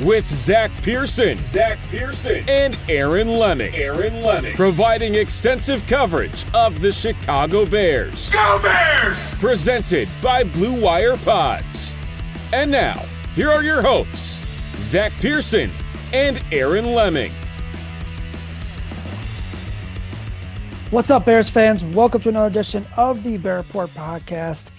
with Zach Pearson, Zach Pearson, and Aaron Leming. Aaron Leming, providing extensive coverage of the Chicago Bears. Go Bears! Presented by Blue Wire Pods. And now, here are your hosts, Zach Pearson and Aaron Leming. What's up, Bears fans? Welcome to another edition of the Bear Report podcast.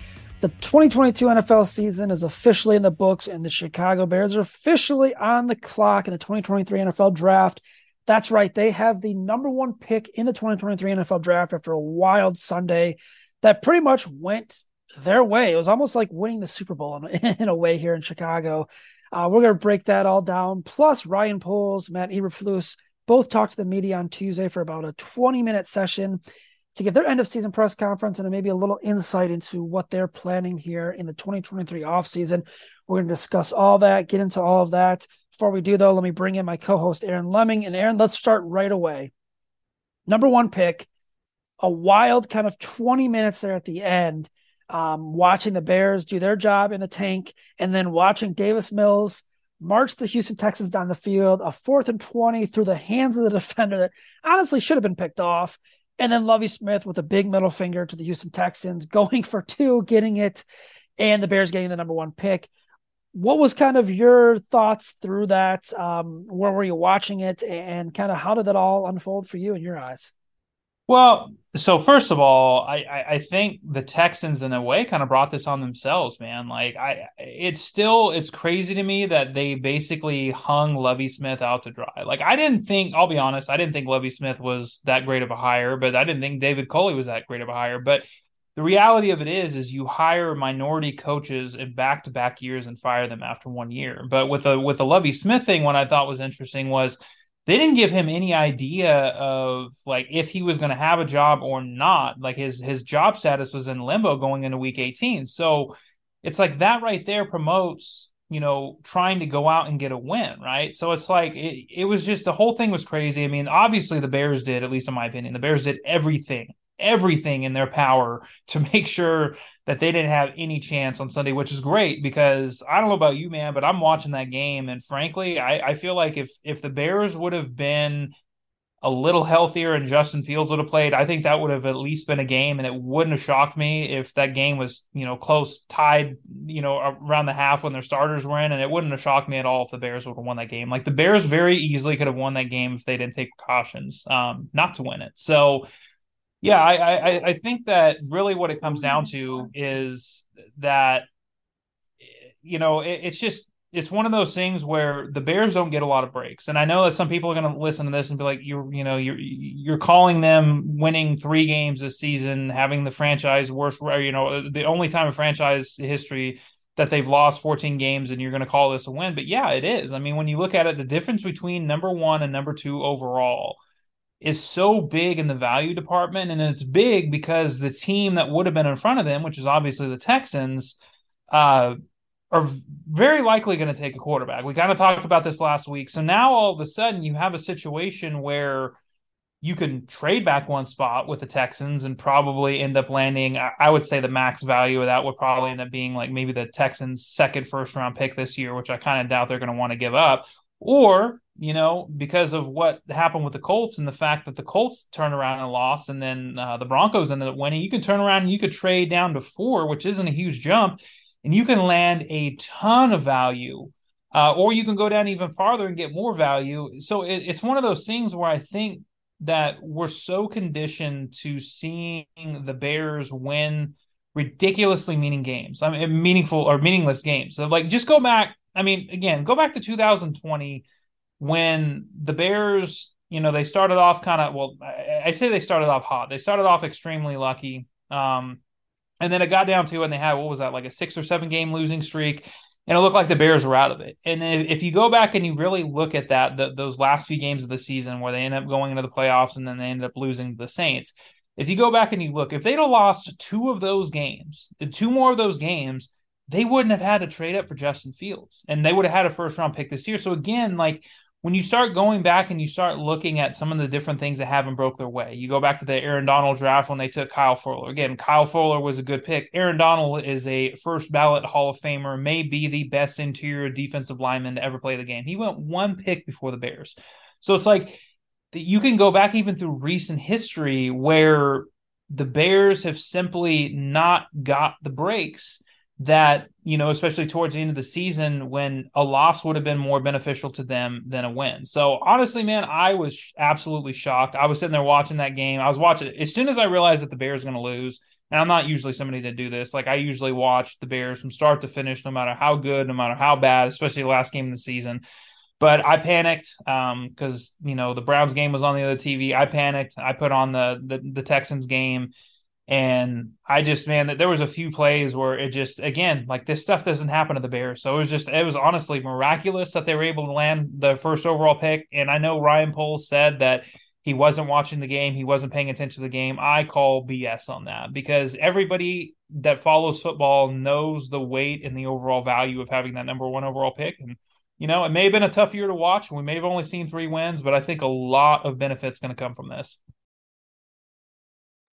The 2022 NFL season is officially in the books, and the Chicago Bears are officially on the clock in the 2023 NFL draft. That's right, they have the number one pick in the 2023 NFL draft after a wild Sunday that pretty much went their way. It was almost like winning the Super Bowl in, in a way here in Chicago. Uh, we're going to break that all down. Plus, Ryan Poles, Matt Eberflus, both talked to the media on Tuesday for about a 20 minute session to get their end of season press conference and maybe a little insight into what they're planning here in the 2023 offseason. We're going to discuss all that, get into all of that. Before we do, though, let me bring in my co host, Aaron Leming. And Aaron, let's start right away. Number one pick, a wild kind of 20 minutes there at the end, um, watching the Bears do their job in the tank and then watching Davis Mills march the Houston Texans down the field, a fourth and 20 through the hands of the defender that honestly should have been picked off. And then Lovie Smith with a big middle finger to the Houston Texans, going for two, getting it, and the Bears getting the number one pick. What was kind of your thoughts through that? Um, where were you watching it, and kind of how did that all unfold for you in your eyes? Well, so first of all, I, I, I think the Texans in a way kind of brought this on themselves, man. Like I it's still it's crazy to me that they basically hung Lovie Smith out to dry. Like I didn't think, I'll be honest, I didn't think Lovie Smith was that great of a hire, but I didn't think David Culley was that great of a hire. But the reality of it is is you hire minority coaches in back to back years and fire them after one year. But with the with the Lovie Smith thing, what I thought was interesting was they didn't give him any idea of like if he was going to have a job or not. Like his his job status was in limbo going into week 18 so it's like that right there promotes you know trying to go out and get a win right? So it's like it, it was just the whole thing was crazy. I mean obviously the bears did at least in my opinion the bears did everything everything in their power to make sure that they didn't have any chance on Sunday, which is great because I don't know about you, man, but I'm watching that game, and frankly, I, I feel like if if the Bears would have been a little healthier and Justin Fields would have played, I think that would have at least been a game, and it wouldn't have shocked me if that game was you know close, tied, you know, around the half when their starters were in, and it wouldn't have shocked me at all if the Bears would have won that game. Like the Bears very easily could have won that game if they didn't take precautions um, not to win it. So yeah, I, I, I think that really what it comes down to is that you know it, it's just it's one of those things where the Bears don't get a lot of breaks, and I know that some people are going to listen to this and be like, "You're, you know, you're you're calling them winning three games this season, having the franchise worst, you know, the only time in franchise history that they've lost 14 games, and you're going to call this a win." But yeah, it is. I mean, when you look at it, the difference between number one and number two overall is so big in the value department. And it's big because the team that would have been in front of them, which is obviously the Texans, uh, are very likely going to take a quarterback. We kind of talked about this last week. So now all of a sudden you have a situation where you can trade back one spot with the Texans and probably end up landing. I would say the max value of that would probably end up being like maybe the Texans' second first round pick this year, which I kind of doubt they're going to want to give up. Or, you know, because of what happened with the Colts and the fact that the Colts turned around and lost, and then uh, the Broncos ended up winning, you can turn around and you could trade down to four, which isn't a huge jump, and you can land a ton of value. Uh, or you can go down even farther and get more value. So it, it's one of those things where I think that we're so conditioned to seeing the Bears win ridiculously meaning games. I mean, meaningful or meaningless games. So, like, just go back. I mean, again, go back to 2020 when the Bears, you know, they started off kind of. Well, I, I, say they started off hot. They started off extremely lucky. Um, and then it got down to, and they had what was that, like a six or seven game losing streak and it looked like the Bears were out of it. And if you go back and you really look at that, the, those last few games of the season where they end up going into the playoffs and then they end up losing the Saints, if you go back and you look, if they'd have lost two of those games, two more of those games, they wouldn't have had to trade up for Justin Fields, and they would have had a first round pick this year. So again, like when you start going back and you start looking at some of the different things that haven't broke their way, you go back to the Aaron Donald draft when they took Kyle Fuller. Again, Kyle Fuller was a good pick. Aaron Donald is a first ballot Hall of Famer, may be the best interior defensive lineman to ever play the game. He went one pick before the Bears. So it's like you can go back even through recent history where the Bears have simply not got the breaks that you know especially towards the end of the season when a loss would have been more beneficial to them than a win. So honestly man i was absolutely shocked. I was sitting there watching that game. I was watching as soon as i realized that the bears are going to lose and i'm not usually somebody to do this like i usually watch the bears from start to finish no matter how good no matter how bad especially the last game of the season. But I panicked because um, you know the Browns game was on the other TV. I panicked. I put on the the, the Texans game, and I just, man, that there was a few plays where it just, again, like this stuff doesn't happen to the Bears. So it was just, it was honestly miraculous that they were able to land the first overall pick. And I know Ryan Poles said that he wasn't watching the game, he wasn't paying attention to the game. I call BS on that because everybody that follows football knows the weight and the overall value of having that number one overall pick. And, you know, it may have been a tough year to watch. We may have only seen three wins, but I think a lot of benefits going to come from this.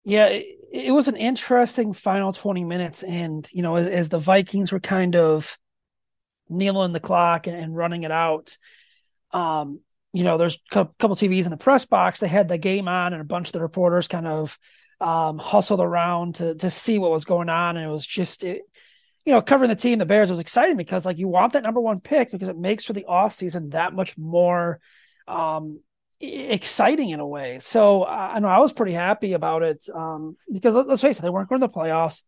Yeah, it, it, was an interesting final 20 minutes. And, you know, as, as the Vikings were kind of kneeling the clock and, and running it out, um, you know, there's a couple TVs in the press box. They had the game on, and a bunch of the reporters kind of um, hustled around to to see what was going on. And it was just, it, you know, covering the team, the Bears was exciting because like you want that number one pick because it makes for the off season that much more um, exciting in a way. So I know I was pretty happy about it um, because let, us face it, they weren't going to the playoffs.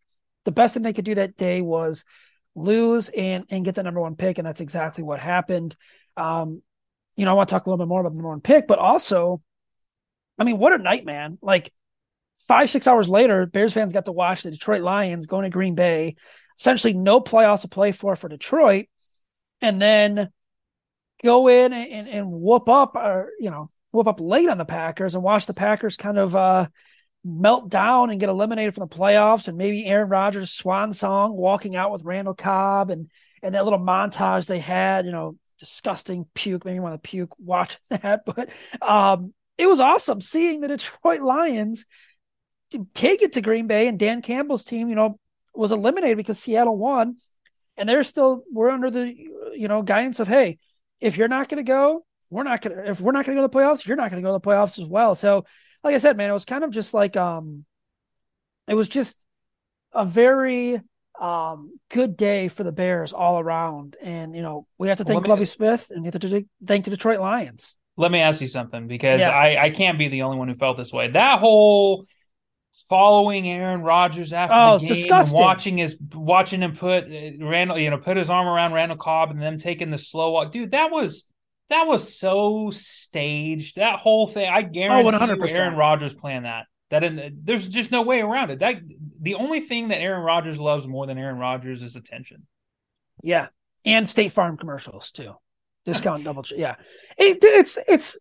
The best thing they could do that day was lose and and get the number one pick, and that's exactly what happened. Um, you know, I want to talk a little bit more about the number one pick, but also, I mean, what a night, man! Like five six hours later, Bears fans got to watch the Detroit Lions going to Green Bay. Essentially, no playoffs to play for for Detroit, and then go in and, and, and whoop up or you know whoop up late on the Packers and watch the Packers kind of uh, melt down and get eliminated from the playoffs, and maybe Aaron Rodgers' swan song, walking out with Randall Cobb, and and that little montage they had, you know, disgusting puke, maybe want to puke watching that, but um, it was awesome seeing the Detroit Lions take it to Green Bay, and Dan Campbell's team, you know, was eliminated because Seattle won, and they're still we're under the you know guidance of hey, if you're not going to go, we're not gonna if we're not gonna go to the playoffs, you're not gonna go to the playoffs as well. So, like I said, man, it was kind of just like um, it was just a very um good day for the Bears all around. And you know, we have to thank Lovie Smith and we have to thank the Detroit Lions. Let me ask you something because yeah. I I can't be the only one who felt this way. That whole following Aaron Rodgers after oh, the game, and watching his watching him put uh, Randall, you know, put his arm around Randall Cobb and them taking the slow walk, dude. That was that was so staged. That whole thing, I guarantee oh, 100%. Aaron Rodgers planned that. That in, there's just no way around it. That the only thing that Aaron Rodgers loves more than Aaron Rodgers is attention. Yeah, and State Farm commercials too. Discount double. Yeah, it, it's it's.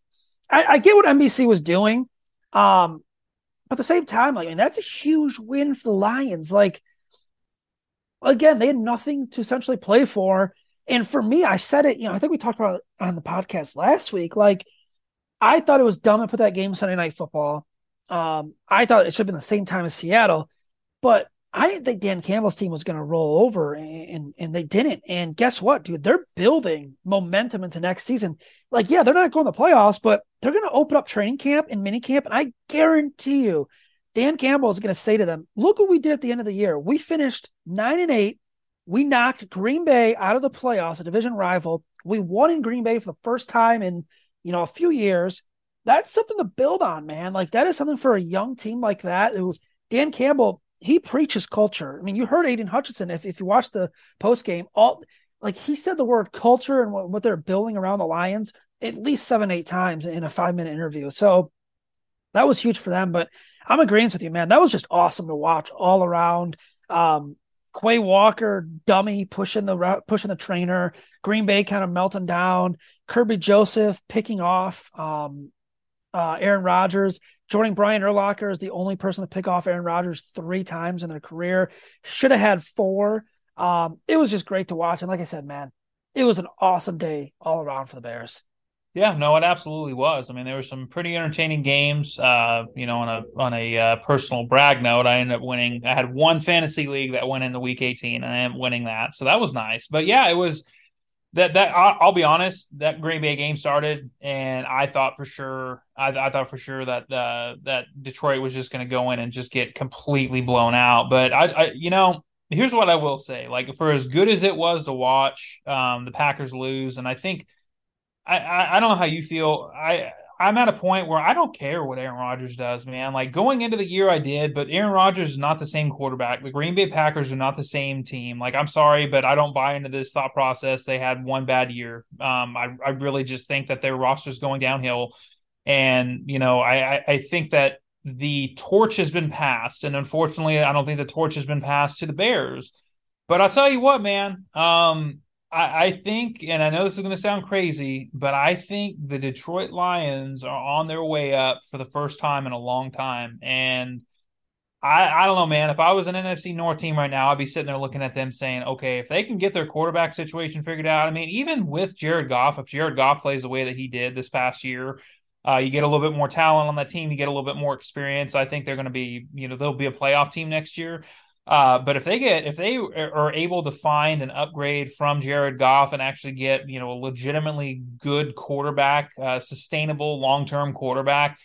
I, I, get what NBC was doing, um, but at the same time, like, I mean, that's a huge win for the Lions. Like, again, they had nothing to essentially play for and for me, I said it, you know, I think we talked about on the podcast last week. Like, I thought it was dumb to put that game Sunday night football. Um, I thought it should have been the same time as Seattle, but I didn't think Dan Campbell's team was going to roll over, and, and, and they didn't. And guess what, dude? They're building momentum into next season. Like, yeah, they're not going to the playoffs, but they're going to open up training camp and mini camp, and I guarantee you, Dan Campbell is going to say to them, "Look what we did at the end of the year. We finished nine and eight. We knocked Green Bay out of the playoffs, a division rival. We won in Green Bay for the first time in you know a few years. That's something to build on, man. Like that is something for a young team like that. It was Dan Campbell. He preaches culture. I mean, you heard Aidan Hutchinson. If if you watch the post game, all like he said the word culture and what, what they're building around the Lions at least seven eight times in a five minute interview. So that was huge for them. But I'm agreeing with you, man. That was just awesome to watch all around. Um, Quay Walker, dummy pushing the pushing the trainer. Green Bay kind of melting down. Kerby Joseph picking off um, uh, Aaron Rodgers. Joining Brian Urlacher is the only person to pick off Aaron Rodgers three times in their career. Should have had four. Um, it was just great to watch. And like I said, man, it was an awesome day all around for the Bears. Yeah, no, it absolutely was. I mean, there were some pretty entertaining games. Uh, you know, on a on a uh, personal brag note, I ended up winning. I had one fantasy league that went into week eighteen, and I up winning that, so that was nice. But yeah, it was that that I'll, I'll, be honest, that Green Bay game started, and I thought for sure, I, I thought for sure that uh, that Detroit was just going to go in and just get completely blown out. But I, I, you know, here's what I will say: like for as good as it was to watch um, the Packers lose, and I think I, I, I don't know how you feel. I I'm at a point where I don't care what Aaron Rodgers does, man. Like going into the year, I did, but Aaron Rodgers is not the same quarterback. The Green Bay Packers are not the same team. Like I'm sorry, but I don't buy into this thought process. They had one bad year. Um, I I really just think that their roster is going downhill, and you know I, I I think that the torch has been passed, and unfortunately, I don't think the torch has been passed to the Bears. But I'll tell you what, man. Um, I, I think, and I know this is going to sound crazy, but I think the Detroit Lions are on their way up for the first time in a long time. And I, I don't know, man. If I was an NFC North team right now, I'd be sitting there looking at them saying, okay, if they can get their quarterback situation figured out, I mean, even with Jared Goff, if Jared Goff plays the way that he did this past year, uh, you get a little bit more talent on that team. You get a little bit more experience. I think they're going to be, you know, they'll be a playoff team next year. Uh, but if they get if they are able to find an upgrade from Jared Goff and actually get you know a legitimately good quarterback, uh, sustainable long term quarterback,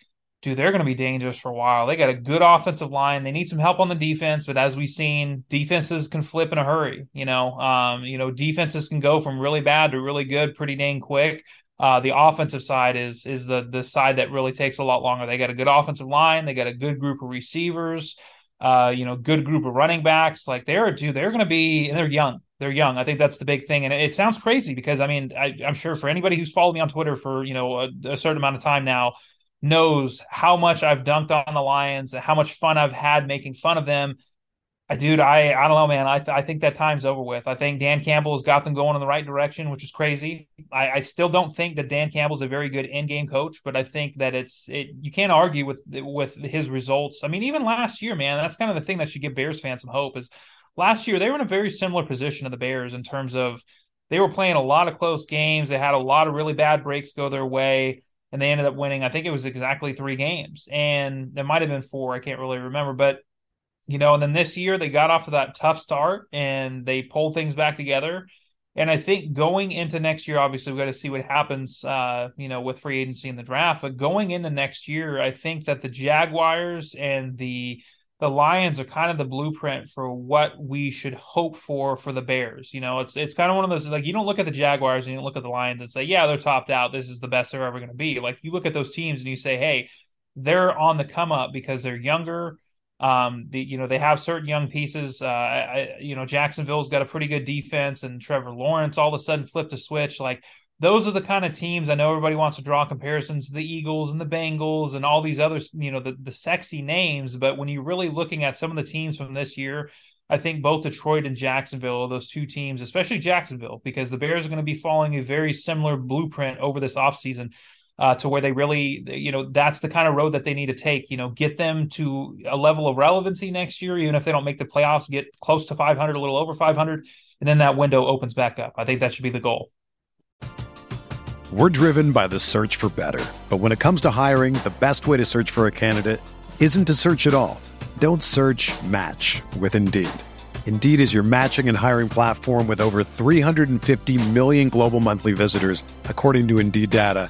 dude, they're going to be dangerous for a while. They got a good offensive line. They need some help on the defense, but as we've seen, defenses can flip in a hurry. You know, um, you know, defenses can go from really bad to really good pretty dang quick. Uh, the offensive side is is the the side that really takes a lot longer. They got a good offensive line. They got a good group of receivers uh, you know, good group of running backs. Like they're dude, they're going to be, they're young. They're young. I think that's the big thing, and it, sounds crazy because I mean, I, am sure for anybody who's followed me on Twitter for you know a, a, certain amount of time now knows how much I've dunked on the Lions and how much fun I've had making fun of them dude, I I don't know, man. I th- I think that time's over with. I think Dan Campbell has got them going in the right direction, which is crazy. I, I still don't think that Dan Campbell's a very good in-game coach, but I think that it's it. You can't argue with with his results. I mean, even last year, man, that's kind of the thing that should give Bears fans some hope. Is last year they were in a very similar position to the Bears in terms of they were playing a lot of close games. They had a lot of really bad breaks go their way. And they ended up winning. I think it was exactly three games, and it might have been four. I can't really remember, but you know, and then this year they got off to that tough start and they pulled things back together. And I think going into next year, obviously we've got to see what happens, uh, you know, with free agency and the draft. But going into next year, I think that the Jaguars and the the Lions are kind of the blueprint for what we should hope for for the Bears. You know, it's it's kind of one of those like you don't look at the Jaguars and you don't look at the Lions and say, yeah, they're topped out. This is the best they're ever going to be. Like you look at those teams and you say, hey, they're on the come up because they're younger um, the you know they have certain young pieces. Uh, I, you know Jacksonville's got a pretty good defense, and Trevor Lawrence all of a sudden flipped a switch. Like those are the kind of teams I know everybody wants to draw comparisons to the Eagles and the Bengals and all these other You know the the sexy names, but when you're really looking at some of the teams from this year. I think both Detroit and Jacksonville, those two teams, especially Jacksonville, because the Bears are going to be following a very similar blueprint over this offseason uh, to where they really, you know, that's the kind of road that they need to take. You know, get them to a level of relevancy next year, even if they don't make the playoffs, get close to 500, a little over 500, and then that window opens back up. I think that should be the goal. We're driven by the search for better. But when it comes to hiring, the best way to search for a candidate isn't to search at all. Don't search match with Indeed. Indeed is your matching and hiring platform with over 350 million global monthly visitors, according to Indeed data,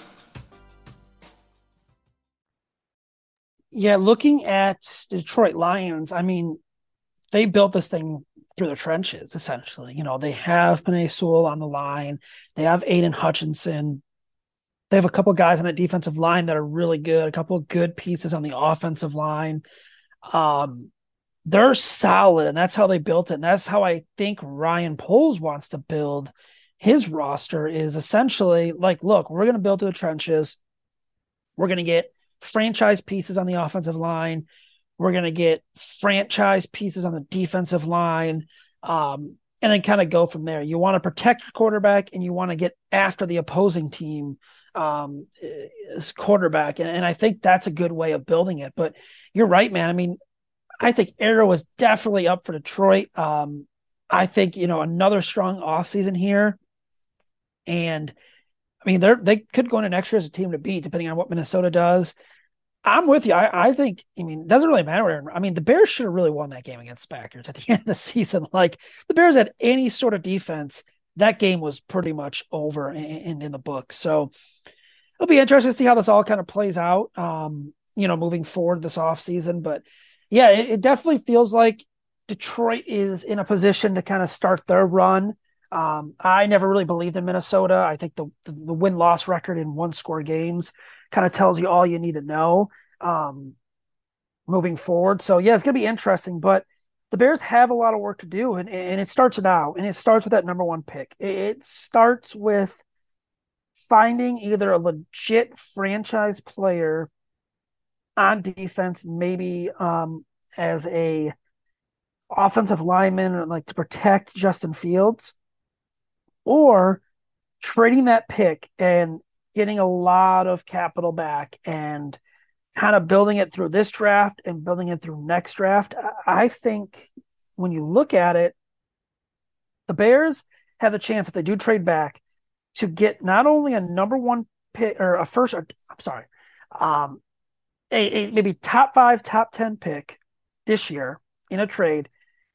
Yeah, looking at Detroit Lions, I mean, they built this thing through the trenches, essentially. You know, they have Penei Sewell on the line, they have Aidan Hutchinson, they have a couple guys on that defensive line that are really good, a couple of good pieces on the offensive line. Um, they're solid, and that's how they built it. And that's how I think Ryan Poles wants to build his roster is essentially like, look, we're going to build through the trenches. We're going to get franchise pieces on the offensive line. We're going to get franchise pieces on the defensive line. Um, and then kind of go from there. You want to protect your quarterback and you want to get after the opposing team um, quarterback. And, and I think that's a good way of building it. But you're right, man. I mean, I think Arrow is definitely up for Detroit. Um, I think, you know, another strong offseason here. And I mean, they're they could go into next year as a team to beat, depending on what Minnesota does. I'm with you. I, I think, I mean, it doesn't really matter. I mean, the Bears should have really won that game against the Packers at the end of the season. Like the Bears had any sort of defense that game was pretty much over and in the book. So it'll be interesting to see how this all kind of plays out. Um, you know, moving forward this off season, but yeah, it, it definitely feels like Detroit is in a position to kind of start their run. Um, I never really believed in Minnesota. I think the the, the win loss record in one score games kind of tells you all you need to know um, moving forward. So yeah, it's gonna be interesting, but the Bears have a lot of work to do, and, and it starts now, and it starts with that number one pick. It starts with finding either a legit franchise player on defense, maybe um, as a offensive lineman, like to protect Justin Fields, or trading that pick and getting a lot of capital back and – kind of building it through this draft and building it through next draft. I think when you look at it, the Bears have the chance if they do trade back to get not only a number one pick or a first, or, I'm sorry, um, a, a maybe top five, top 10 pick this year in a trade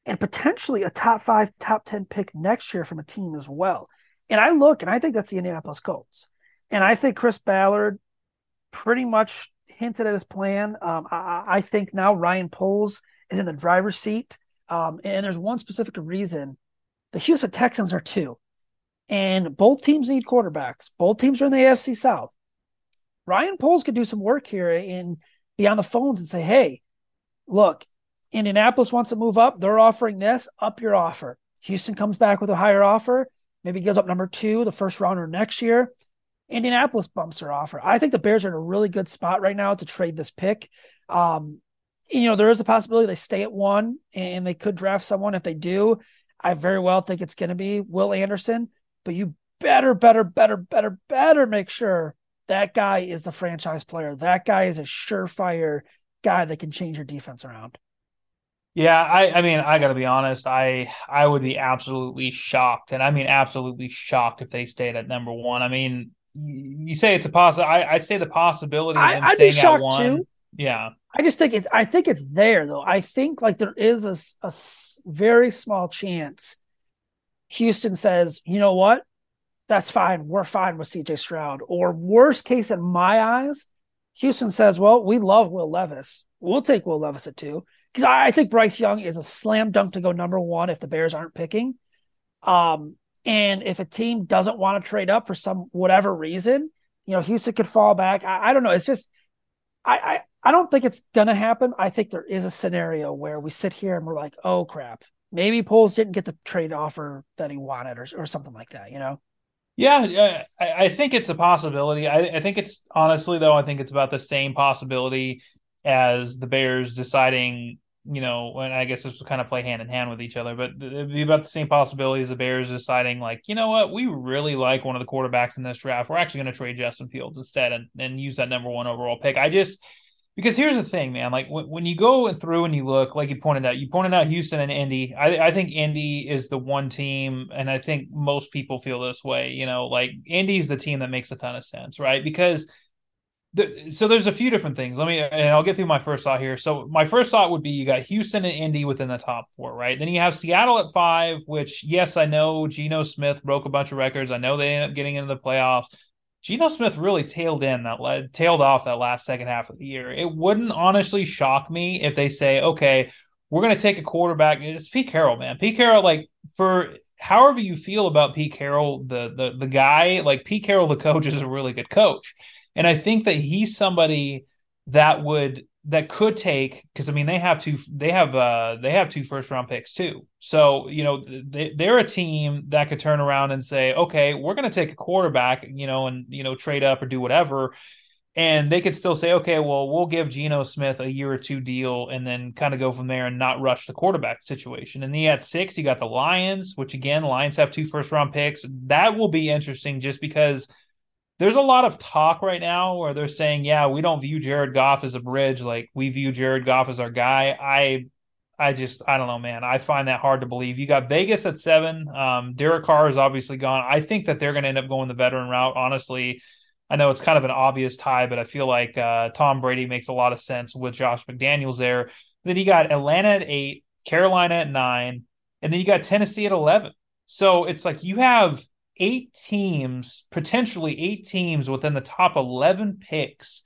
and potentially a top five, top 10 pick next year from a team as well. And I look and I think that's the Indianapolis Colts. And I think Chris Ballard pretty much hinted at his plan. Um, I, I, think now Ryan Poles is in the driver's seat. Um, and there's one specific reason. The Houston Texans are two. And both teams need quarterbacks. Both teams are in the AFC South. Ryan Poles could do some work here and be on the phones and say, hey, look, Indianapolis wants to move up. They're offering this. Up your offer. Houston comes back with a higher offer. Maybe gives up number two, the first rounder next year. Indianapolis bumps their offer. I think the Bears are in a really good spot right now to trade this pick. Um, you know, there is a possibility they stay at one and they could draft someone. If they do, I very well think it's going to be Will Anderson. But you better, better, better, better, better make sure that guy is the franchise player. That guy is a surefire guy that can change your defense around. Yeah, I, I mean, I got to be honest. I I would be absolutely shocked, and I mean absolutely shocked if they stayed at number one. I mean, you say it's a possible. I'd say the possibility. Of I, would be shocked too. Yeah, I just think it's. I think it's there though. I think like there is a, a very small chance. Houston says, you know what, that's fine. We're fine with CJ Stroud. Or worst case in my eyes, Houston says, well, we love Will Levis. We'll take Will Levis at two because I, I think Bryce Young is a slam dunk to go number one if the Bears aren't picking. Um, and if a team doesn't want to trade up for some whatever reason, you know, Houston could fall back. I, I don't know. It's just, I, I, I don't think it's to happen. I think there is a scenario where we sit here and we're like, oh crap, maybe Poles didn't get the trade offer that he wanted or, or something like that, you know? Yeah, I, I think it's a possibility. I, I think it's honestly, though, I think it's about the same possibility as the Bears deciding you know, and I guess this will kind of play hand in hand with each other, but it'd be about the same possibility as the Bears deciding, like, you know what, we really like one of the quarterbacks in this draft. We're actually going to trade Justin Fields instead and, and use that number one overall pick. I just, because here's the thing, man, like when, when you go through and you look, like you pointed out, you pointed out Houston and Indy. I, I think Indy is the one team, and I think most people feel this way, you know, like Indy's the team that makes a ton of sense, right? Because – the, so there's a few different things. Let me and I'll get through my first thought here. So my first thought would be you got Houston and Indy within the top four, right? Then you have Seattle at five, which yes, I know Geno Smith broke a bunch of records. I know they ended up getting into the playoffs. Geno Smith really tailed in that led, tailed off that last second half of the year. It wouldn't honestly shock me if they say, okay, we're going to take a quarterback. It's Pete Carroll, man. Pete Carroll, like for however you feel about Pete Carroll, the the the guy, like Pete Carroll, the coach is a really good coach. And I think that he's somebody that would that could take because I mean they have two they have uh they have two first round picks too. So you know they, they're a team that could turn around and say, okay, we're going to take a quarterback, you know, and you know trade up or do whatever. And they could still say, okay, well, we'll give Geno Smith a year or two deal and then kind of go from there and not rush the quarterback situation. And then at six, you got the Lions, which again, Lions have two first round picks. That will be interesting just because – there's a lot of talk right now where they're saying, yeah, we don't view Jared Goff as a bridge. Like we view Jared Goff as our guy. I, I just, I don't know, man. I find that hard to believe. You got Vegas at seven. Um, Derek Carr is obviously gone. I think that they're going to end up going the veteran route. Honestly, I know it's kind of an obvious tie, but I feel like uh, Tom Brady makes a lot of sense with Josh McDaniels there. Then you got Atlanta at eight, Carolina at nine, and then you got Tennessee at 11. So it's like you have eight teams, potentially eight teams within the top 11 picks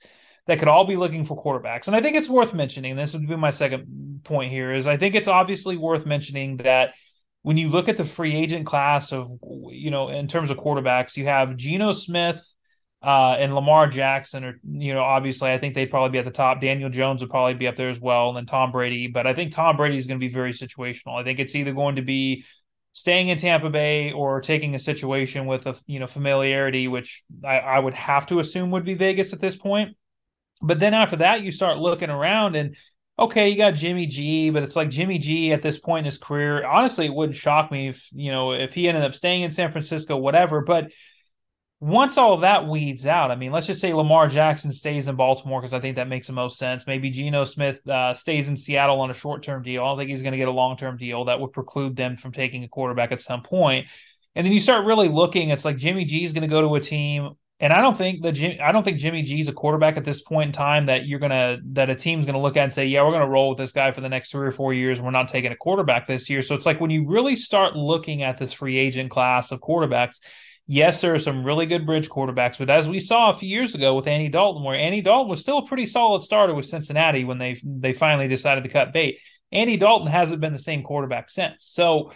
that could all be looking for quarterbacks. And I think it's worth mentioning, this would be my second point here, is I think it's obviously worth mentioning that when you look at the free agent class of, you know, in terms of quarterbacks, you have Geno Smith uh, and Lamar Jackson, are you know, obviously I think they'd probably be at the top. Daniel Jones would probably be up there as well, and then Tom Brady. But I think Tom Brady is going to be very situational. I think it's either going to be staying in Tampa Bay or taking a situation with a you know familiarity, which I, I would have to assume would be Vegas at this point. But then after that, you start looking around and okay, you got Jimmy G, but it's like Jimmy G at this point in his career. Honestly, it wouldn't shock me if you know if he ended up staying in San Francisco, whatever. But once all that weeds out, I mean, let's just say Lamar Jackson stays in Baltimore because I think that makes the most sense. Maybe Geno Smith uh, stays in Seattle on a short term deal. I don't think he's going to get a long term deal that would preclude them from taking a quarterback at some point. And then you start really looking. It's like Jimmy G is going to go to a team, and I don't think that I don't think Jimmy G is a quarterback at this point in time that you're gonna that a team's going to look at and say, yeah, we're going to roll with this guy for the next three or four years. We're not taking a quarterback this year. So it's like when you really start looking at this free agent class of quarterbacks yes, there are some really good bridge quarterbacks, but as we saw a few years ago with Andy Dalton, where Andy Dalton was still a pretty solid starter with Cincinnati when they they finally decided to cut bait. Andy Dalton hasn't been the same quarterback since. So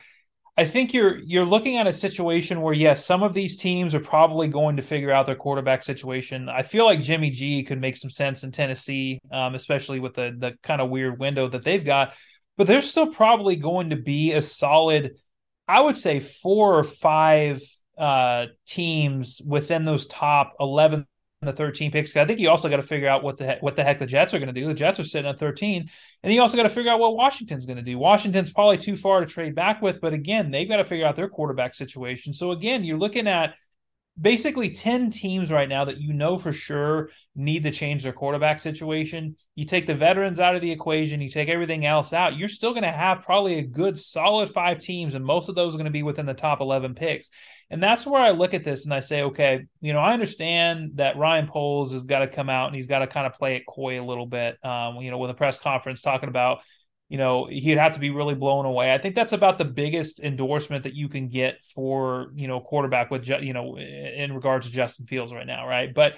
I think you're you're looking at a situation where yes, some of these teams are probably going to figure out their quarterback situation. I feel like Jimmy G could make some sense in Tennessee, um, especially with the the kind of weird window that they've got. But there's still probably going to be a solid, I would say, four or five uh, teams within those top 11 the 13 picks. I think you also got to figure out what the what the heck the Jets are going to do. The Jets are sitting at 13, and you also got to figure out what Washington's going to do. Washington's probably too far to trade back with, but again, they've got to figure out their quarterback situation. So again, you're looking at basically 10 teams right now that you know for sure need to change their quarterback situation. You take the veterans out of the equation, you take everything else out, you're still going to have probably a good solid five teams, and most of those are going to be within the top 11 picks. And that's where I look at this and I say, okay, you know, I understand that Ryan Poles has got to come out and he's got to kind of play it coy a little bit, um, you know, with a press conference talking about, you know, he'd have to be really blown away. I think that's about the biggest endorsement that you can get for, you know, quarterback with, you know, in regards to Justin Fields right now, right? But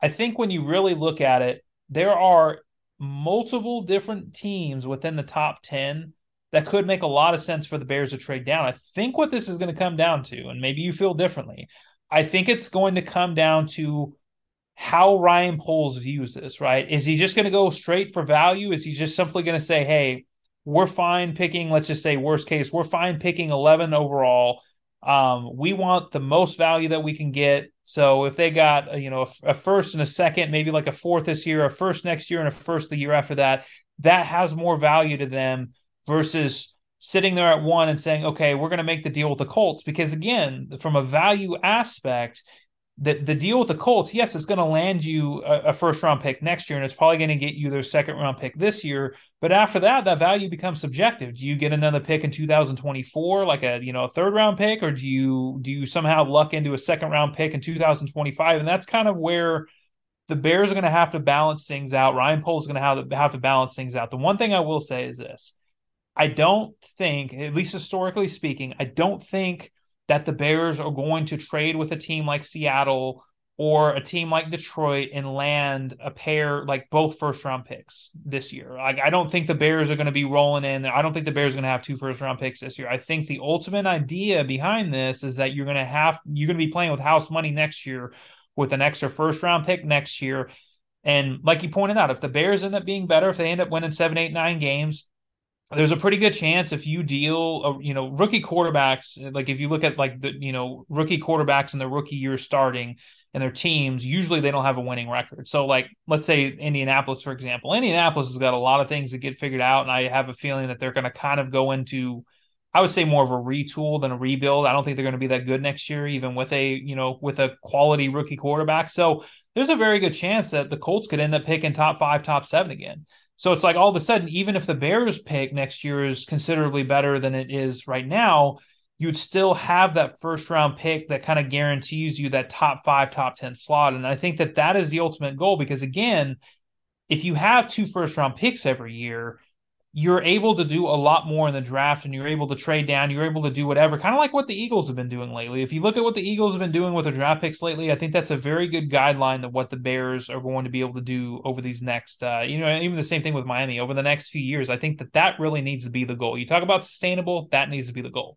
I think when you really look at it, there are multiple different teams within the top 10 that could make a lot of sense for the Bears to trade down. I think what this is going to come down to, and maybe you feel differently, I think it's going to come down to how Ryan Poles views this, right? Is he just going to go straight for value? Is he just simply going to say, hey, we're fine picking, let's just say, worst case, we're fine picking 11 overall. Um, we want the most value that we can get. So if they got, you know, a, a first and a second, maybe like a fourth this year, a first next year, and a first the year after that, that has more value to them versus sitting there at one and saying, okay, we're going to make the deal with the Colts. Because again, from a value aspect, the, the deal with the Colts, yes, it's going to land you a, a, first round pick next year, and it's probably going to get you their second round pick this year. But after that, that value becomes subjective. Do you get another pick in 2024, like a you know a third round pick, or do you do you somehow luck into a second round pick in 2025? And that's kind of where the Bears are going to have to balance things out. Ryan Poles is going to have to have to balance things out. The one thing I will say is this: I don't think, at least historically speaking, I don't think that the Bears are going to trade with a team like Seattle or a team like Detroit and land a pair like both first round picks this year. Like I don't think the Bears are going to be rolling in. I don't think the Bears are going to have two first round picks this year. I think the ultimate idea behind this is that you're going to have you're going to be playing with house money next year with an extra first round pick next year. And like you pointed out, if the Bears end up being better, if they end up winning seven, eight, nine games, there's a pretty good chance if you deal, uh, you know, rookie quarterbacks, like if you look at like the, you know, rookie quarterbacks in their rookie year starting and their teams, usually they don't have a winning record. So, like, let's say Indianapolis, for example, Indianapolis has got a lot of things to get figured out. And I have a feeling that they're going to kind of go into, I would say more of a retool than a rebuild. I don't think they're going to be that good next year, even with a, you know, with a quality rookie quarterback. So, there's a very good chance that the Colts could end up picking top five, top seven again. So it's like all of a sudden, even if the Bears pick next year is considerably better than it is right now, you'd still have that first round pick that kind of guarantees you that top five, top 10 slot. And I think that that is the ultimate goal because, again, if you have two first round picks every year, you're able to do a lot more in the draft and you're able to trade down. You're able to do whatever, kind of like what the Eagles have been doing lately. If you look at what the Eagles have been doing with their draft picks lately, I think that's a very good guideline of what the Bears are going to be able to do over these next, uh, you know, even the same thing with Miami over the next few years. I think that that really needs to be the goal. You talk about sustainable, that needs to be the goal.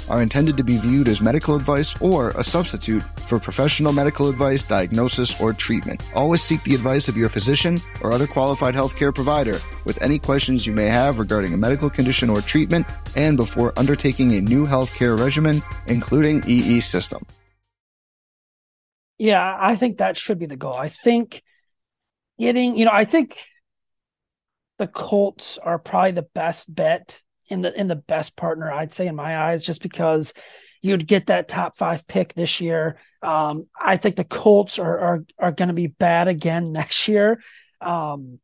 are intended to be viewed as medical advice or a substitute for professional medical advice, diagnosis, or treatment. Always seek the advice of your physician or other qualified healthcare provider with any questions you may have regarding a medical condition or treatment and before undertaking a new healthcare regimen, including EE system. Yeah, I think that should be the goal. I think getting, you know, I think the Colts are probably the best bet in the in the best partner, I'd say in my eyes, just because you'd get that top five pick this year. Um, I think the Colts are are are going to be bad again next year. Um,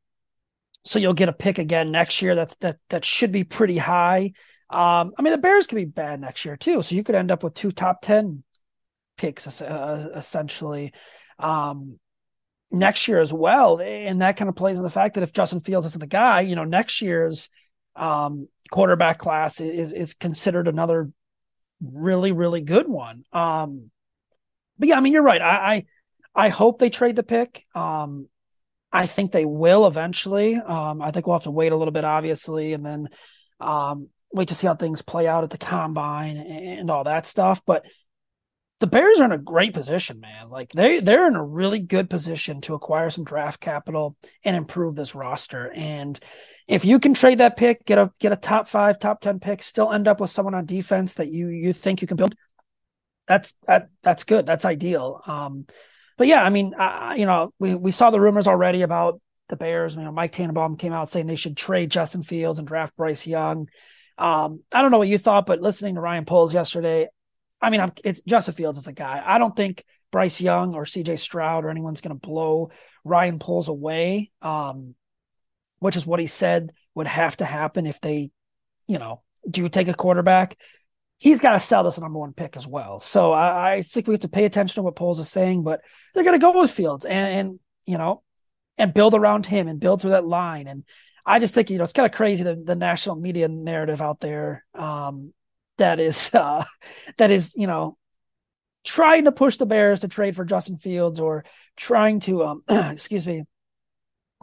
so you'll get a pick again next year. That's that that should be pretty high. Um, I mean, the Bears could be bad next year too, so you could end up with two top ten picks uh, essentially. Um, next year as well. And that kind of plays in the fact that if Justin Fields isn't the guy, you know, next year's um, quarterback class is is considered another really really good one. Um, but yeah, I mean, you're right. I I, I hope they trade the pick. Um, I think they will eventually. Um, I think we'll have to wait a little bit, obviously, and then um, wait to see how things play out at the combine and, and all that stuff. But the Bears are in a great position, man. Like they they're in a really good position to acquire some draft capital and improve this roster. And if you can trade that pick, get a get a top five, top ten pick, still end up with someone on defense that you you think you can build, that's that that's good. That's ideal. Um, but yeah, I mean, uh, you know, we we saw the rumors already about the Bears. You know, Mike Tannenbaum came out saying they should trade Justin Fields and draft Bryce Young. Um, I don't know what you thought, but listening to Ryan Poles yesterday, I mean, I'm, it's Justin Fields as a guy. I don't think Bryce Young or CJ Stroud or anyone's going to blow Ryan Poles away, um, which is what he said would have to happen if they, you know, do take a quarterback. He's got to sell this number one pick as well. So I, I think we have to pay attention to what Poles is saying, but they're going to go with Fields and, and, you know, and build around him and build through that line. And I just think, you know, it's kind of crazy the, the national media narrative out there um, that is, uh, that is, you know, trying to push the Bears to trade for Justin Fields or trying to, um, excuse me,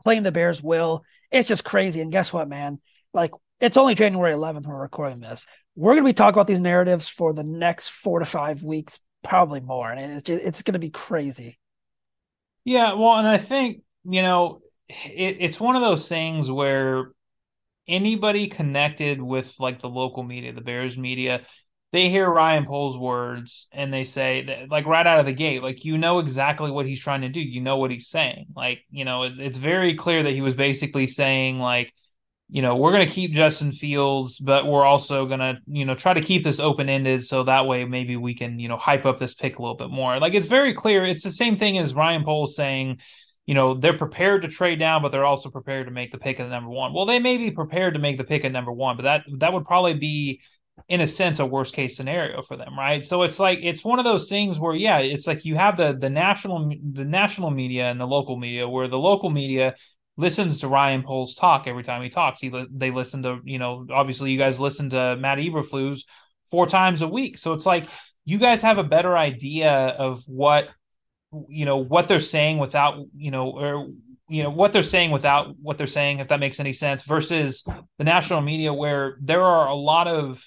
claim the Bears will. It's just crazy. And guess what, man? Like it's only January 11th when we're recording this. We're going to be talking about these narratives for the next four to five weeks, probably more, and it's just, it's going to be crazy. Yeah, well, and I think you know it, it's one of those things where anybody connected with like the local media, the Bears media, they hear Ryan Poles' words and they say, like right out of the gate, like you know exactly what he's trying to do. You know what he's saying. Like you know, it's, it's very clear that he was basically saying like, you know, we're going to keep Justin Fields, but we're also going to you know try to keep this open ended so that way maybe we can you know hype up this pick a little bit more. Like it's very clear. It's the same thing as Ryan Poles saying you know, they're prepared to trade down, but they're also prepared to make the pick at the number one. Well, they may be prepared to make the pick at number one, but that that would probably be in a sense a worst case scenario for them right? So it's like it's one of those things where yeah it's like you have the the national the national media and the local media where the local media listens to Ryan Poles talk every time he talks. He they listen to you know obviously you guys listen to Matt Eberflus four times a week. So it's like you guys have a better idea of what you know what they're saying without you know or you know what they're saying without what they're saying if that makes any sense versus the national media where there are a lot of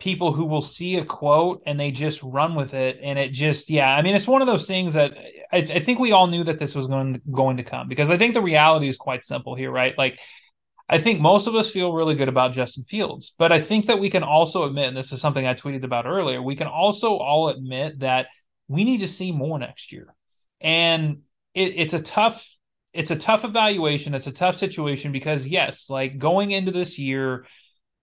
people who will see a quote and they just run with it. And it just yeah i mean it's one of those things that i, I think we all knew that this was going to, going to come because i think the reality is quite simple here right? Like i think most of us feel really good about justin fields but i think that we can also admit and this is something i tweeted about earlier we can also all admit that we need to see more next year and it, it's a tough it's a tough evaluation it's a tough situation because yes like going into this year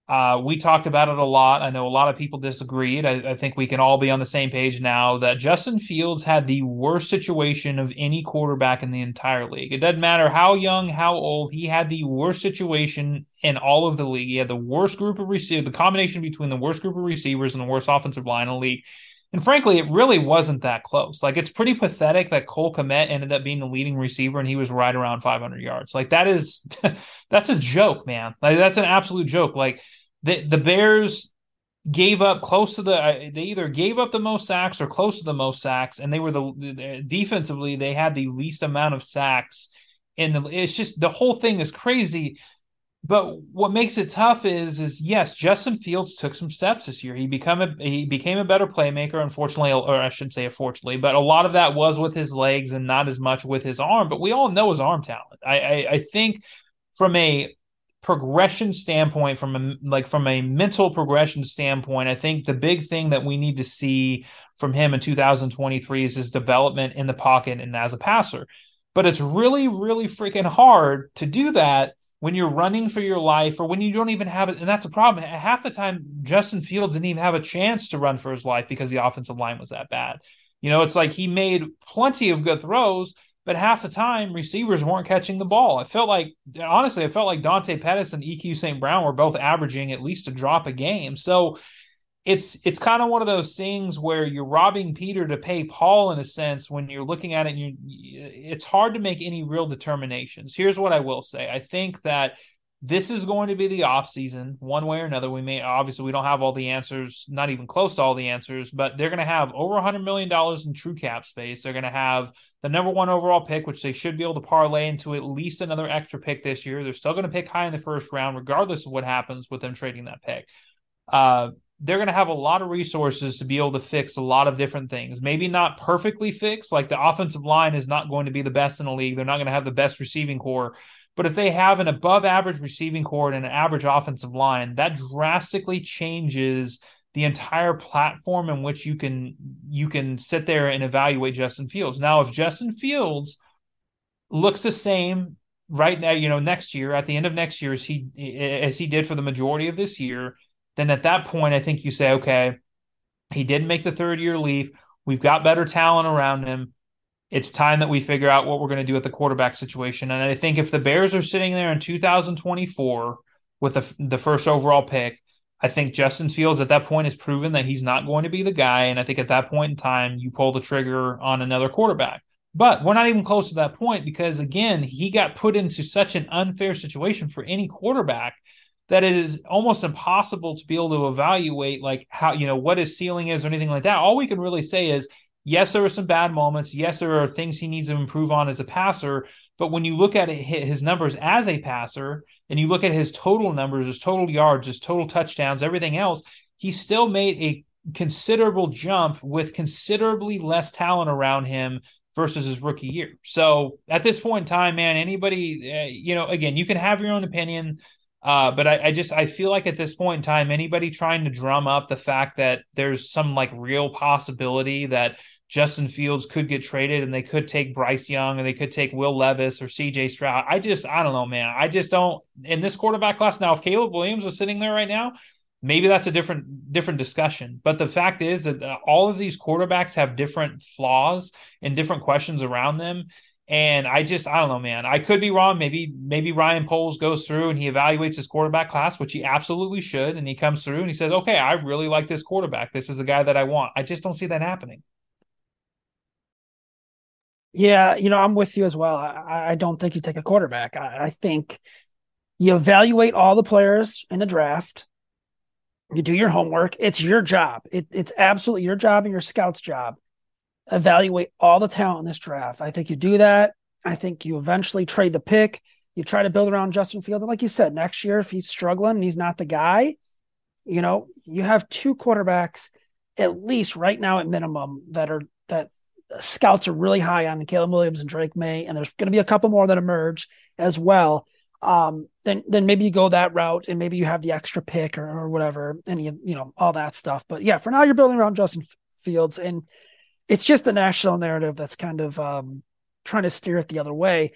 uh, we talked about it a lot. I know a lot of people disagreed. I, I, think we can all be on the same page now that Justin Fields had the worst situation of any quarterback in the entire league. It doesn't matter how young, how old, he had the worst situation in all of the league. He had the worst group of receivers, the combination between the worst group of receivers and the worst offensive line in the league. And frankly, it really wasn't that close. Like it's pretty pathetic that Cole Kmet ended up being the leading receiver and he was right around 500 yards. Like that is that's a joke, man. Like that's an absolute joke. Like the the Bears gave up close to the uh, they either gave up the most sacks or close to the most sacks and they were the, the defensively they had the least amount of sacks and it's just the whole thing is crazy but what makes it tough is is yes, Justin Fields took some steps this year. He become a he became a better playmaker. Unfortunately, or I should say, unfortunately, but a lot of that was with his legs and not as much with his arm. But we all know his arm talent. I I, I think from a progression standpoint, from a like from a mental progression standpoint, I think the big thing that we need to see from him in 2023 is his development in the pocket and as a passer. But it's really, really freaking hard to do that when you're running for your life or when you don't even have it. And that's a problem. Half the time, Justin Fields didn't even have a chance to run for his life because the offensive line was that bad. You know, it's like he made plenty of good throws, but half the time receivers weren't catching the ball. I felt like, honestly, I felt like Dante Pettis and EQ St. Brown were both averaging at least a drop a game. So it's it's kind of one of those things where you're robbing Peter to pay Paul in a sense when you're looking at it. And you, it's hard to make any real determinations. Here's what I will say: I think that this is going to be the off season one way or another. We may obviously we don't have all the answers, not even close to all the answers, but they're going to have over hundred million dollars in true cap space. They're going to have the number one overall pick, which they should be able to parlay into at least another extra pick this year. They're still going to pick high in the first round, regardless of what happens with them trading that pick. Uh, they're going to have a lot of resources to be able to fix a lot of different things. Maybe not perfectly fixed, like the offensive line is not going to be the best in the league. They're not going to have the best receiving corps. But if they have an above average receiving corps and an average offensive line, that drastically changes the entire platform in which you can you can sit there and evaluate Justin Fields. Now, if Justin Fields looks the same right now, you know, next year at the end of next year as he as he did for the majority of this year, then at that point, I think you say, okay, he did make the third year leap. We've got better talent around him. It's time that we figure out what we're going to do with the quarterback situation. And I think if the Bears are sitting there in 2024 with the, the first overall pick, I think Justin Fields at that point has proven that he's not going to be the guy. And I think at that point in time, you pull the trigger on another quarterback. But we're not even close to that point because, again, he got put into such an unfair situation for any quarterback that it is almost impossible to be able to evaluate like how you know what his ceiling is or anything like that all we can really say is yes there are some bad moments yes there are things he needs to improve on as a passer but when you look at his numbers as a passer and you look at his total numbers his total yards his total touchdowns everything else he still made a considerable jump with considerably less talent around him versus his rookie year. So at this point in time, man, anybody, uh, you know, again, you can have your own opinion. Uh, but I, I, just I feel like at this point in time, anybody trying to drum up the fact that there's some like real possibility that Justin Fields could get traded and they could take Bryce Young and they could take Will Levis or CJ Stroud. I just I don't know, man. I just don't in this quarterback class now. If Caleb Williams was sitting there right now, maybe that's a different different discussion. But the fact is that uh, all of these quarterbacks have different flaws and different questions around them. And I just, I don't know, man. I could be wrong. Maybe, maybe Ryan Poles goes through and he evaluates his quarterback class, which he absolutely should. And he comes through and he says, okay, I really like this quarterback. This is a guy that I want. I just don't see that happening. Yeah, you know, I'm with you as well. I, I don't think you take a quarterback. I, I think you evaluate all the players in the draft. You do your homework. It's your job. It, it's absolutely your job and your scout's job evaluate all the talent in this draft. I think you do that. I think you eventually trade the pick. You try to build around Justin Fields. And like you said, next year, if he's struggling and he's not the guy, you know, you have two quarterbacks at least right now at minimum that are that scouts are really high on Caleb Williams and Drake Maye, and there's going to be a couple more that emerge as well. Um, then then maybe you go that route, and maybe you have the extra pick or, or whatever, and you you know all that stuff. But yeah, for now you're building around Justin Fields, and it's just the national narrative that's kind of um, trying to steer it the other way.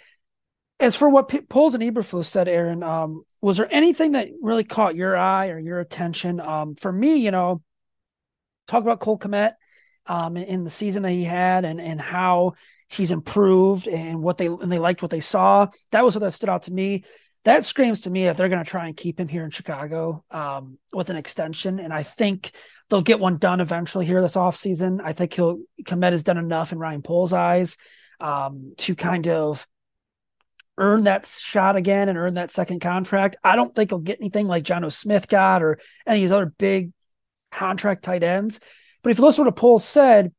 As for what P- Poles and Eberflus said, Aaron, um, was there anything that really caught your eye or your attention? Um, for me, you know, talk about Cole Kmet um, in, the season that he had and and how he's improved and what they and they liked what they saw. That was what that stood out to me that screams to me that they're going to try and keep him here in Chicago um, with an extension. And I think they'll get one done eventually here this offseason. I think he'll Kmet has done enough in Ryan Poles' eyes um, to kind of earn that shot again and earn that second contract. I don't think he'll get anything like Jonnu Smith got or any of these other big contract tight ends. But if you listen to what Poles said,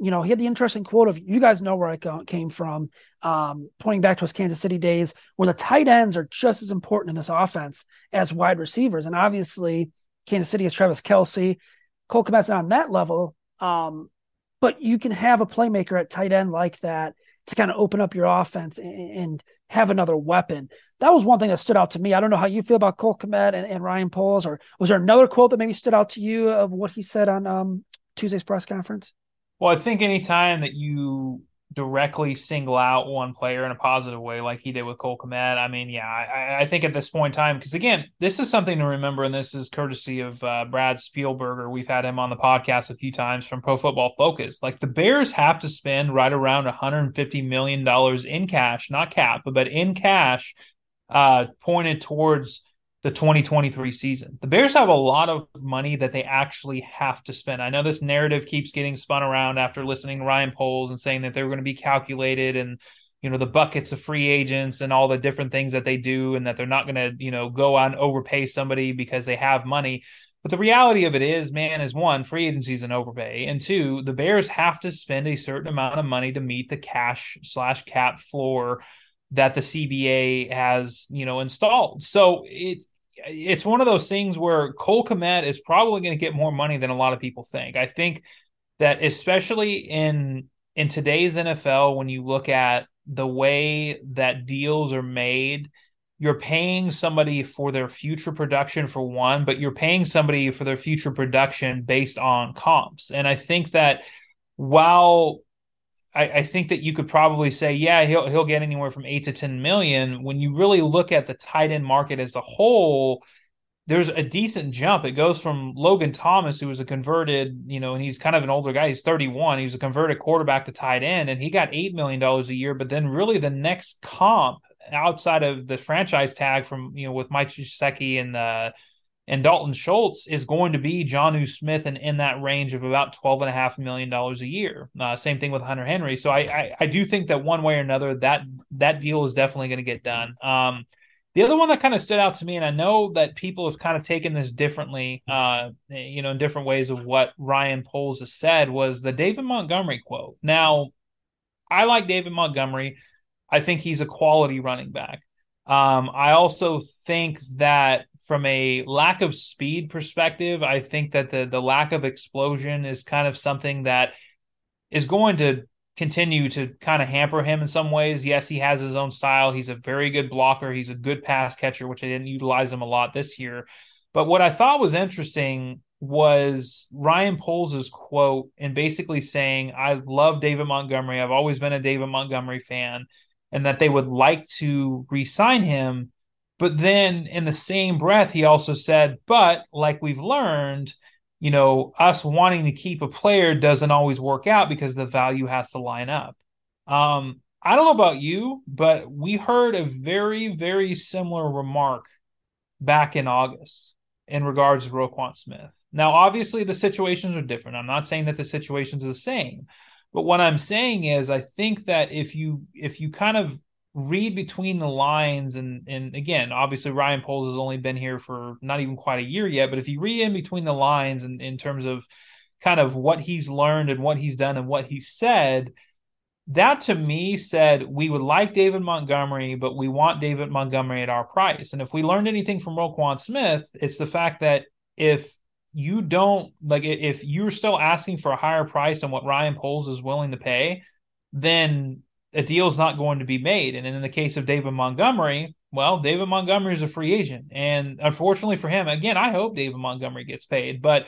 you know, he had the interesting quote of, you guys know where I came from, um, pointing back to his Kansas City days, where the tight ends are just as important in this offense as wide receivers. And obviously, Kansas City has Travis Kelce. Cole Kmet's not on that level. Um, but you can have a playmaker at tight end like that to kind of open up your offense and, and, have another weapon. That was one thing that stood out to me. I don't know how you feel about Cole Kmet and, and Ryan Poles, or was there another quote that maybe stood out to you of what he said on um, Tuesday's press conference? Well, I think anytime that you directly single out one player in a positive way, like he did with Cole Kmet, I mean, yeah, I, I think at this point in time, because again, this is something to remember, and this is courtesy of uh, Brad Spielberger. We've had him on the podcast a few times from Pro Football Focus. Like the Bears have to spend right around 150 million dollars in cash, not cap, but in cash, uh, pointed towards the 2023 season. The Bears have a lot of money that they actually have to spend. I know this narrative keeps getting spun around after listening Ryan Poles and saying that they're going to be calculated and you know the buckets of free agents and all the different things that they do and that they're not going to you know go on overpay somebody because they have money. But the reality of it is, man, is one, free agency is an overpay, and two, the Bears have to spend a certain amount of money to meet the cash slash cap floor that the CBA has, you know, installed. So it's it's one of those things where Cole Kmet is probably going to get more money than a lot of people think. I think that especially in in today's NFL, when you look at the way that deals are made, you're paying somebody for their future production for one, but you're paying somebody for their future production based on comps. And I think that while I, I, think that you could probably say, yeah, he'll he'll get anywhere from eight to ten million. When you really look at the tight end market as a whole, there's a decent jump. It goes from Logan Thomas, who was a converted, you know, and he's kind of an older guy. He's 31. He was a converted quarterback to tight end, and he got eight million dollars a year. But then, really, the next comp outside of the franchise tag from you know with Mike Gesicki and uh, and Dalton Schultz is going to be Jonnu Smith and in that range of about twelve and a half million dollars a year. Uh, same thing with Hunter Henry. So I, I, I do think that one way or another that that deal is definitely going to get done. Um, the other one that kind of stood out to me, and I know that people have kind of taken this differently, uh, you know, in different ways of what Ryan Poles has said, was the David Montgomery quote. Now, I like David Montgomery. I think he's a quality running back. Um, I also think that from a lack of speed perspective, I think that the the lack of explosion is kind of something that is going to continue to kind of hamper him in some ways. Yes, he has his own style. He's a very good blocker. He's a good pass catcher, which I didn't utilize him a lot this year. But what I thought was interesting was Ryan Poles' quote and basically saying, I love David Montgomery. I've always been a David Montgomery fan and that they would like to re sign him. But then in the same breath, he also said, but like we've learned, you know, us wanting to keep a player doesn't always work out because the value has to line up. Um, I don't know about you, but we heard a very, very similar remark back in August in regards to Roquan Smith. Now, obviously, the situations are different. I'm not saying that the situations are the same, but what I'm saying is, I think that if you if you kind of read between the lines, and and again, obviously Ryan Poles has only been here for not even quite a year yet, but if you read in between the lines, and in, terms of kind of what he's learned and what he's done and what he said, that to me said we would like David Montgomery, but we want David Montgomery at our price. And if we learned anything from Roquan Smith, it's the fact that if you don't like if you're still asking for a higher price than what Ryan Poles is willing to pay, then a deal is not going to be made. And in the case of David Montgomery, well, David Montgomery is a free agent. And unfortunately for him, again, I hope David Montgomery gets paid, but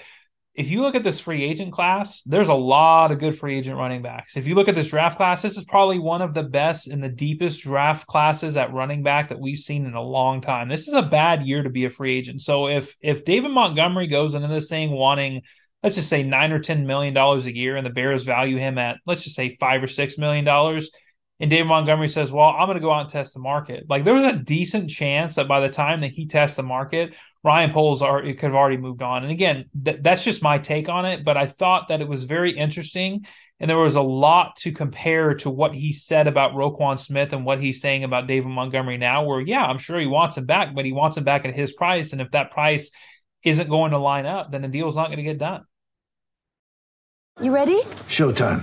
if you look at this free agent class, there's a lot of good free agent running backs. If you look at this draft class, this is probably one of the best and the deepest draft classes at running back that we've seen in a long time. This is a bad year to be a free agent. So if if David Montgomery goes into this thing wanting, let's just say nine or ten million dollars a year, and the Bears value him at let's just say five or six million dollars, and David Montgomery says, "Well, I'm going to go out and test the market." Like there was a decent chance that by the time that he tests the market, Ryan Poles are it could have already moved on. And again, th- that's just my take on it. But I thought that it was very interesting, and there was a lot to compare to what he said about Roquan Smith and what he's saying about David Montgomery now. Where yeah, I'm sure he wants him back, but he wants him back at his price, and if that price isn't going to line up, then the deal's not going to get done. You ready? Showtime.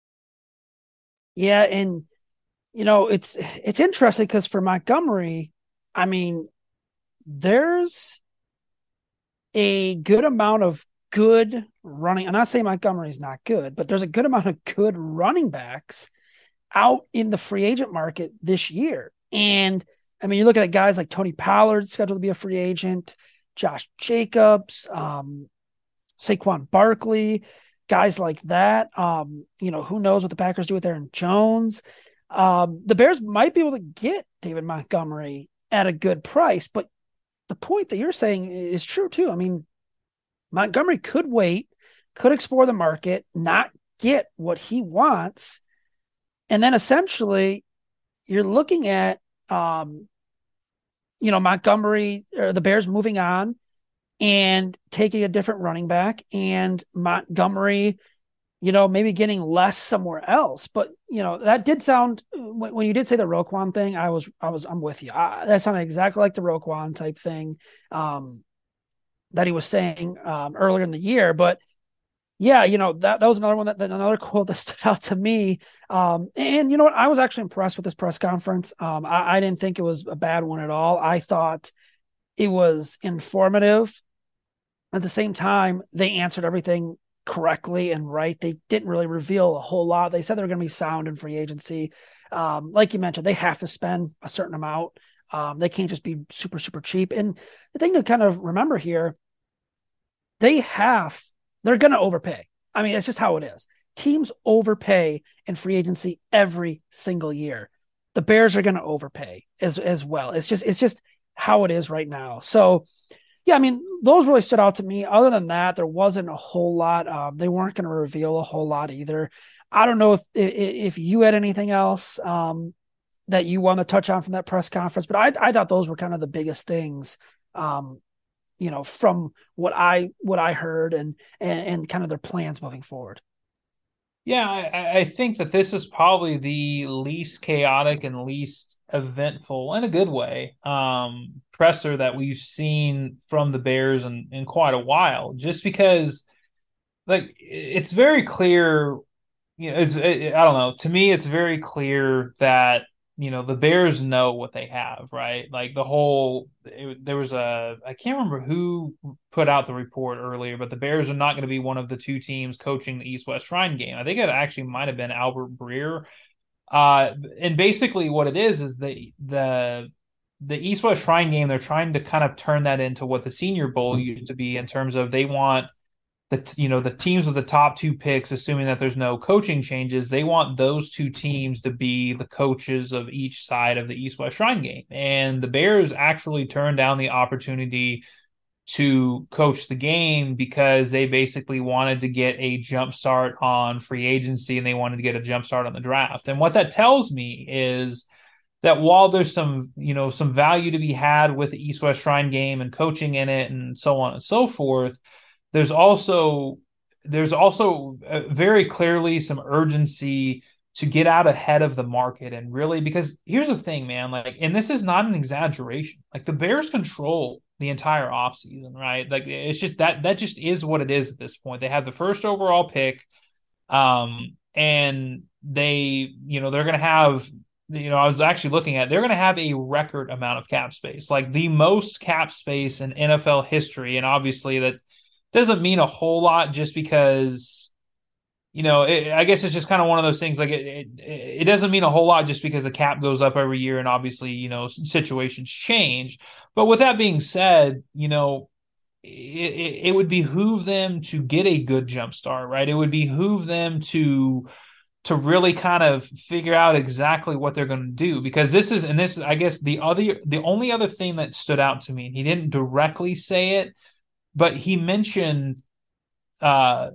Yeah, and you know it's it's interesting because for Montgomery, I mean, there's a good amount of good running. I'm not saying Montgomery's not good, but there's a good amount of good running backs out in the free agent market this year. And I mean, you look at guys like Tony Pollard scheduled to be a free agent, Josh Jacobs, um, Saquon Barkley, guys like that. Um, you know, who knows what the Packers do with Aaron Jones. Um, the Bears might be able to get David Montgomery at a good price, but the point that you're saying is true too. I mean, Montgomery could wait, could explore the market, not get what he wants, and then essentially you're looking at um, you know, Montgomery or the Bears moving on and taking a different running back and Montgomery you know, maybe getting less somewhere else. But you know, that did sound when, you did say the Roquan thing, I was, I was, I'm with you. I, that sounded exactly like the Roquan type thing um, that he was saying um, earlier in the year. But yeah, you know that that was another one that, that another quote that stood out to me. Um, and you know what, I was actually impressed with this press conference. Um, I, I didn't think it was a bad one at all. I thought it was informative. At the same time, they answered everything correctly and right. They didn't really reveal a whole lot. They said they're going to be sound in free agency. Um, like you mentioned, they have to spend a certain amount. Um, they can't just be super, super cheap. And the thing to kind of remember here, they have, they're going to overpay. I mean, it's just how it is. Teams overpay in free agency every single year. The Bears are going to overpay as as well. It's just it's just how it is right now. So yeah, I mean, those really stood out to me. Other than that, there wasn't a whole lot. Um, they weren't going to reveal a whole lot either. I don't know if if you had anything else um, that you want to touch on from that press conference, but I I thought those were kind of the biggest things, um, you know, from what I what I heard and and and kind of their plans moving forward. Yeah, I, I think that this is probably the least chaotic and least eventful in a good way um, presser that we've seen from the Bears in, in quite a while. Just because, like, it's very clear. You know, it's it, I don't know. To me, it's very clear that you know the Bears know what they have, right? Like the whole it, there was a I can't remember who put out the report earlier, but the Bears are not going to be one of the two teams coaching the East West Shrine game. I think it actually might have been Albert Breer uh, and basically, what it is is the the the East West Shrine game. They're trying to kind of turn that into what the Senior Bowl mm-hmm. used to be in terms of they want the you know the teams with the top two picks, assuming that there's no coaching changes. They want those two teams to be the coaches of each side of the East West Shrine game, and the Bears actually turned down the opportunity to coach the game because they basically wanted to get a jump start on free agency and they wanted to get a jump start on the draft. And what that tells me is that while there's some, you know, some value to be had with the East West Shrine game and coaching in it and so on and so forth, there's also there's also uh, very clearly some urgency to get out ahead of the market and really because here's the thing man like and this is not an exaggeration like the bears control the entire offseason, right? Like it's just that that just is what it is at this point. They have the first overall pick. Um, and they, you know, they're gonna have you know, I was actually looking at they're going to have a record amount of cap space, like the most cap space in NFL history. And obviously, that doesn't mean a whole lot just because you know, it, I guess it's just kind of one of those things. Like it, it, it doesn't mean a whole lot just because the cap goes up every year, and obviously, you know, situations change. But with that being said, you know, it, it would behoove them to get a good jump start, right? It would behoove them to to really kind of figure out exactly what they're going to do because this is and this is I guess the other the only other thing that stood out to me. He didn't directly say it, but he mentioned uh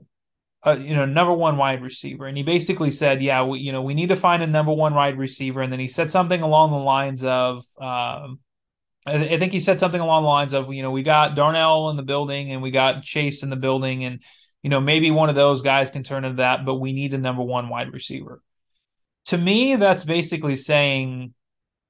you know number one wide receiver, and he basically said, "Yeah, we, you know we need to find a number one wide receiver." And then he said something along the lines of, um, I, I think he said something along the lines of, "You know, we got Darnell in the building, and we got Chase in the building, and you know maybe one of those guys can turn into that, but we need a number one wide receiver." To me, that's basically saying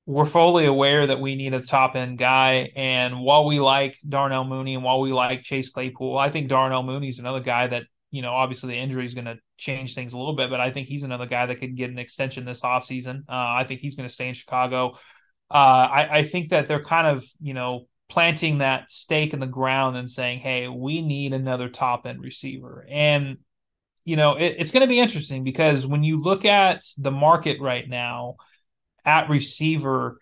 we're fully aware that we need a top end guy. And while we like Darnell Mooney and while we like Chase Claypool, I think Darnell Mooney's another guy that you know, obviously the injury is going to change things a little bit, but I think he's another guy that could get an extension this offseason. Uh, I think he's going to stay in Chicago. Uh, I, I think that they're kind of, you know, planting that stake in the ground and saying, hey, we need another top end receiver. And, you know, it, it's going to be interesting because when you look at the market right now at receiver,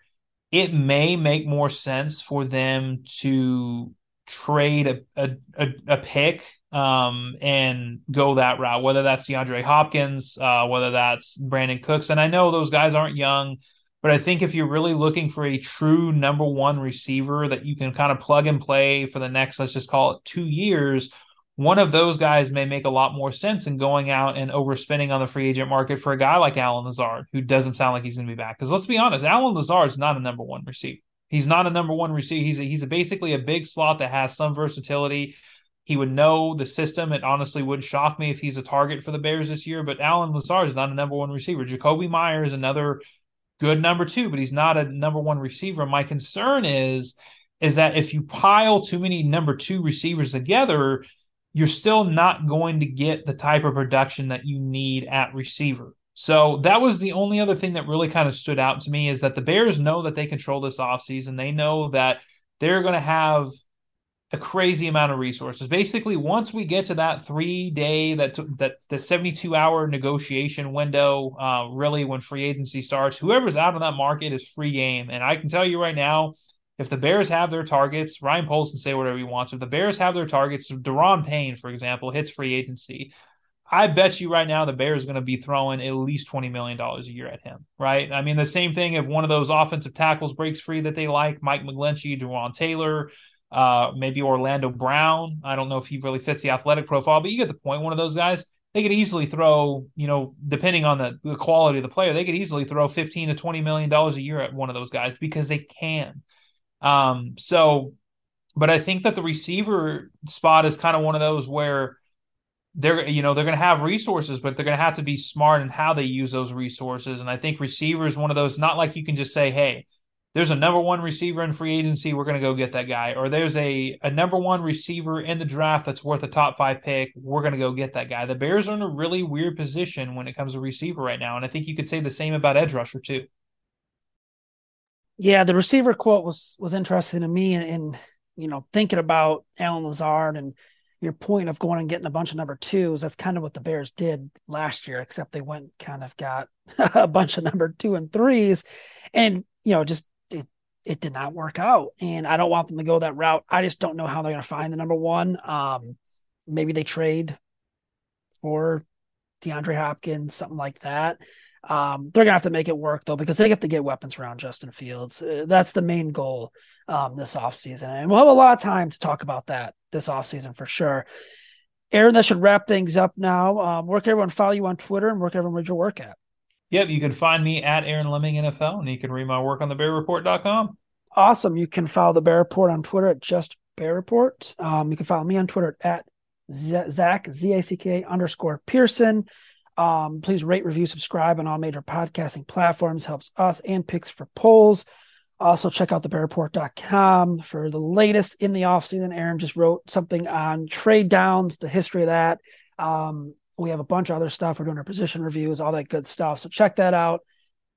it may make more sense for them to trade a, a, a, a pick um, and go that route, whether that's DeAndre Hopkins, uh, whether that's Brandin Cooks. And I know those guys aren't young, but I think if you're really looking for a true number one receiver that you can kind of plug and play for the next, let's just call it two years, one of those guys may make a lot more sense than going out and overspending on the free agent market for a guy like Allen Lazard, who doesn't sound like he's going to be back. Because let's be honest, Allen Lazard is not a number one receiver. He's not a number one receiver. He's a, he's a basically a big slot that has some versatility He would know the system. It honestly would shock me if he's a target for the Bears this year. But Allen Lazard is not a number one receiver. Jakobi Meyers is another good number two, but he's not a number one receiver. My concern is is that if you pile too many number two receivers together, you're still not going to get the type of production that you need at receiver. So that was the only other thing that really kind of stood out to me is that the Bears know that they control this offseason. They know that they're going to have a crazy amount of resources. Basically, once we get to that three day, that that the seventy two hour negotiation window, uh, really when free agency starts, whoever's out on that market is free game. And I can tell you right now, if the Bears have their targets, Ryan Poles can say whatever he wants. If the Bears have their targets, Daron Payne, for example, hits free agency. I bet you right now the Bears are going to be throwing at least $20 million a year at him, right? I mean, the same thing if one of those offensive tackles breaks free that they like, Mike McGlinchey, Jawaan Taylor, uh, maybe Orlando Brown. I don't know if he really fits the athletic profile, but you get the point. One of those guys, they could easily throw, you know, depending on the, the quality of the player, they could easily throw 15 to 20 million dollars a year at one of those guys because they can. Um, so, but I think that the receiver spot is kind of one of those where they're you know they're going to have resources but they're going to have to be smart in how they use those resources. And i think receiver is one of those not like you can just say hey there's a number one receiver in free agency we're going to go get that guy. Or there's a, a number one receiver in the draft that's worth a top five pick we're going to go get that guy. The bears are in a really weird position when it comes to receiver right now and i think you could say the same about edge rusher too. Yeah, the receiver quote was was interesting to me, and you know, thinking about Allen Lazard and your point of going and getting a bunch of number twos. That's kind of what the Bears did last year, except they went kind of got a bunch of number two and threes, and you know, just it it did not work out. And I don't want them to go that route. I just don't know how they're going to find the number one. Um, maybe they trade for DeAndre Hopkins, something like that. Um, they're gonna have to make it work though because they have to get weapons around Justin Fields. Uh, that's the main goal um, this offseason. and we'll have a lot of time to talk about that this offseason for sure. Aaron, that should wrap things up now. Um, where can everyone follow you on Twitter and where can everyone read your work at? Yep, you can find me at Aaron Leming NFL, and you can read my work on the BearReport.com. Awesome. You can follow the Bear Report on Twitter at just Bear Report. Um, you can follow me on Twitter at Zack Z A C K underscore Pearson. Um, please rate, review, subscribe on all major podcasting platforms. Helps us and picks for polls. Also, check out the thebearreport.com for the latest in the offseason. Aaron just wrote something on trade downs, the history of that. Um, we have a bunch of other stuff. We're doing our position reviews, all that good stuff. So check that out.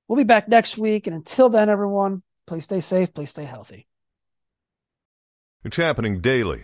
We'll be back next week. And until then, everyone, please stay safe. Please stay healthy. It's happening daily.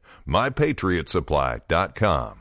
MyPatriotSupply.com.